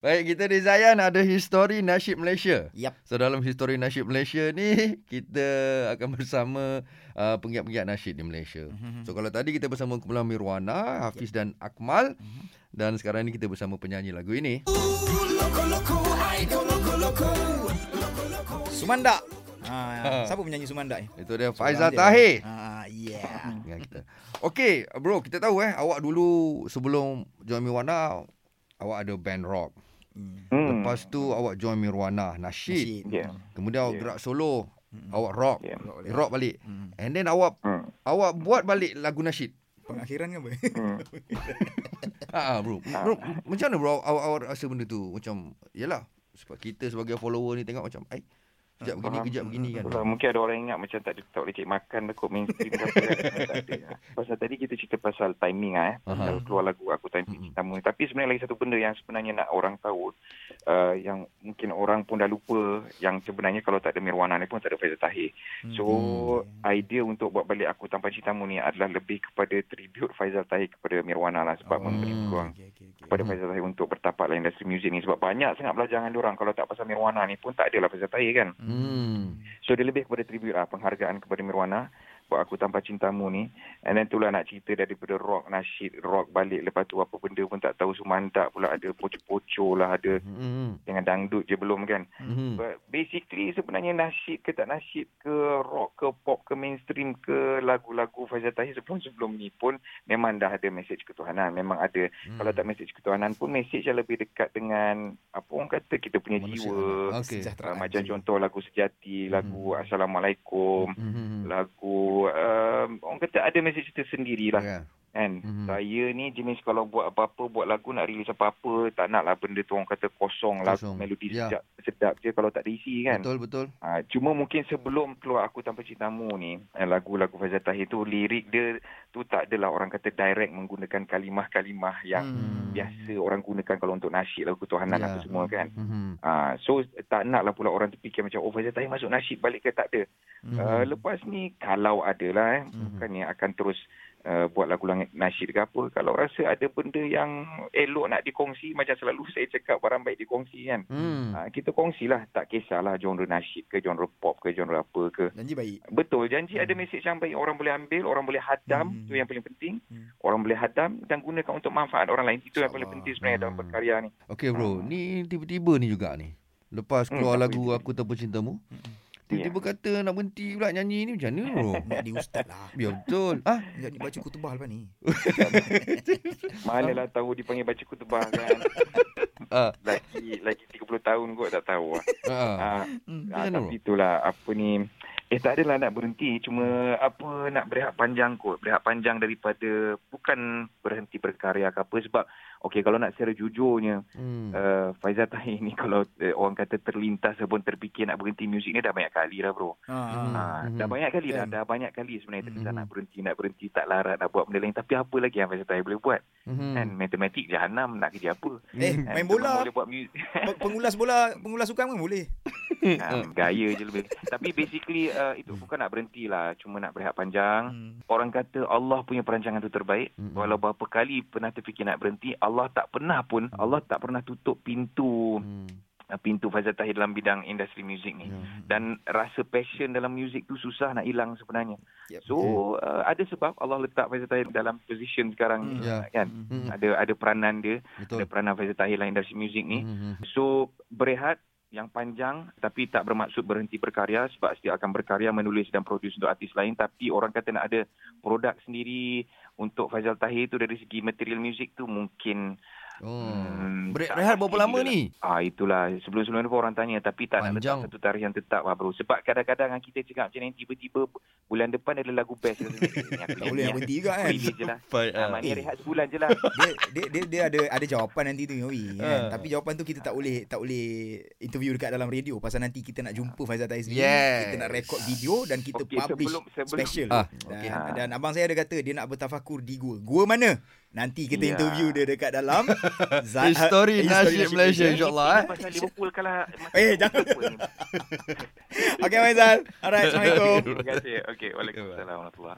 Baik, kita di Zayan ada histori nasyid Malaysia. Yap. So dalam histori nasyid Malaysia ni kita akan bersama uh, penggiat-penggiat nasyid di Malaysia. Mhm. So kalau tadi kita bersama kumpulan Mirwana, Hafiz dan Akmal Mhm. dan sekarang ni kita bersama penyanyi lagu ini. Sumanda. Ha. Ha, siapa penyanyi Sumanda ni? Itu dia Faizal. Tahir. Ha, yeah. dengan kita. Okey, bro, kita tahu eh awak dulu sebelum join Mirwana awak ada band rock. Hmm. Hmm. Lepas tu awak join Mirwana, nasyid. Nasyid. Ya. Kemudian awak Yeah. gerak solo, Hmm. awak rock. Ya. Rock balik. Hmm. And then awak Hmm. awak buat balik lagu nasyid. Pengakhiran ke apa? Hmm. Ha ah, bro. bro. Macam mana bro awak, awak rasa benda tu? Macam yalah sebab kita sebagai follower ni tengok macam ai kejap begini Faham. kejap begini kan. Betul, mungkin ada orang ingat macam tak, tak boleh cek makan takut mainstream ke apa kan. tak ada. Pasal tadi kita cerita pasal timing ah eh. Pasal keluar lagu aku time Mm-mm. cintamu ni. Tapi sebenarnya lagi satu benda yang sebenarnya nak orang tahu uh, yang mungkin orang pun dah lupa yang sebenarnya kalau tak ada Mirwana ni pun tak ada Faizal Tahir. So idea untuk buat balik aku tanpa cintamu ni adalah lebih kepada tribute Faizal Tahir kepada Mirwana lah sebab Oh. memberi peluang Okay, okay, okay. kepada Faizal Tahir untuk bertapak dalam industri muzik ni sebab banyak sangat belajar dengan orang kalau tak pasal Mirwana ni pun tak adalah Faizal Tahir kan. Hmm. So dia lebih kepada tribute lah penghargaan kepada Mirwana aku tanpa cintamu ni and then itulah nak cerita daripada rock nasyid rock balik lepas tu apa benda pun tak tahu sumandak pula ada poco-poco lah ada Hmm. dengan dangdut je belum kan Hmm. But basically sebenarnya nasyid ke tak nasyid ke rock ke pop ke mainstream ke lagu-lagu Faizal Tahir sebelum-sebelum ni pun memang dah ada mesej ketuhanan memang ada Hmm. kalau tak mesej ketuhanan pun mesej yang lebih dekat dengan apa orang kata kita punya Manusia. jiwa Okey. Uh, macam contoh lagu sejati, lagu Assalamualaikum, Hmm. lagu um, orang kata ada mesej tersendiri lah Ya. Kan. Mhm. Saya ni jenis kalau buat apa-apa, buat lagu nak release apa-apa, tak nak lah benda tu orang kata kosong, lagu Kosong. melodi Ya. sedap, sedap je kalau tak ada isi kan. Betul betul. Ha, cuma mungkin sebelum keluar Aku Tanpa Cintamu ni, eh, lagu-lagu Faizal Tahir tu, lirik dia tu tak adalah orang kata direct menggunakan kalimah-kalimah yang Hmm. biasa orang gunakan kalau untuk nasyid lagu ketuhanan Ya. apa semua kan. Hmm. Ah, so tak naklah pula orang tu fikir macam oh Faizal Tahir masuk nasyid balik ke tak ada. Hmm. Uh, lepas ni kalau ada lah eh, Mhm. bukannya akan terus uh, buat lagu nasyid ke apa. Kalau rasa ada benda yang elok nak dikongsi macam selalu saya cakap barang baik dikongsi kan. Hmm. Uh, kita kongsilah tak kisahlah genre nasyid ke genre pop ke genre apa ke. Janji baik. Betul janji ada Hmm. mesej yang baik orang boleh ambil, orang boleh hadam, Hmm. tu yang paling penting. Hmm. Orang boleh hadam dan gunakan untuk manfaat orang lain. Itu yang paling penting sebenarnya dalam Hmm. berkarya ni. Okey bro, ni tiba-tiba ni juga ni. Lepas Hmm, keluar apa lagu itu? Aku Tanpa Cintamu, Hmm. Tiba-tiba kata nak berhenti pula nyanyi ni macam mana bro? Nak di ustaz lah. Ya betul. Ah, Jadi baca kutubah lepas ni. Manalah tahu dipanggil baca kutubah kan. ah, lagi lagi 30 tahun kot tak tahu lah. ah. Ah, Hmm. ah, Macam mana, tapi itulah apa ni eh tak adalah nak berhenti cuma apa nak berehat panjang kot berehat panjang daripada bukan berhenti berkarya ke apa sebab okey kalau nak secara jujurnya Hmm. uh, Faizal Tahir ni kalau uh, orang kata terlintas ataupun terfikir nak berhenti muzik ni dah banyak kali dah bro Ha. Hmm. Ah, Mhm. dah banyak kali dah Kan. dah banyak kali sebenarnya terlintas Mhm. nak berhenti nak berhenti tak larat nak buat benda lain tapi apa lagi yang Faizal Tahir boleh buat Hmm. kan matematik jahanam nak kerja apa Eh, Kan, main bola. boleh buat muzik Pe- Pengulas bola, pengulas sukan pun boleh. ha, gaya je lebih. Tapi basically uh, itu bukan nak berhenti lah. Cuma nak berehat panjang. Hmm. Orang kata Allah punya perancangan tu terbaik. Walau berapa kali pernah terfikir nak berhenti, Allah tak pernah pun, Allah tak pernah tutup pintu Hmm. uh, pintu Faizal Tahir dalam bidang industri muzik ni. Ya. Dan rasa passion dalam muzik tu susah nak hilang sebenarnya. Yep. So uh, ada sebab Allah letak Faizal Tahir dalam position sekarang ni. Hmm. Ya. Kan? Hmm. Ada ada peranan dia, Betul. ada peranan Faizal Tahir dalam industri muzik ni. Hmm. So berehat yang panjang tapi tak bermaksud berhenti berkarya sebab dia akan berkarya menulis dan produce untuk artis lain. Tapi orang kata nak ada produk sendiri untuk Faizal Tahir tu dari segi material music tu mungkin Oh. Hmm, Ber- tak rehat berapa lama ni? ah itulah sebelum-sebelum ni pun orang tanya tapi tak nak Panjang. letak satu tarikh yang tetap lah bro sebab kadang-kadang kan kita cakap macam ni tiba-tiba bulan depan ada lagu best Tak boleh nak berhenti juga kan. Release je lah ah, ah. maknanya rehat sebulan je lah dia, dia dia dia ada ada jawapan nanti tu Yowi kan. Ah. Tapi jawapan tu kita tak boleh tak boleh interview dekat dalam radio pasal nanti kita nak jumpa Faizal Tahir sendiri. Yes. Kita nak record video dan kita Okey, publish sebelum- sebelum- special. Ah, dan, okey. dan abang saya ada kata dia nak bertafakur di gua. Gua mana? Nanti kita Ya. interview dia dekat dalam Za- History History Nasyid Nasyid Malaysia insyaAllah eh. pasal Liverpool kalah Eh, jangan. Okay Faizal. Alright, Assalamualaikum. Terima kasih. Okey, Waalaikumsalam warahmatullahi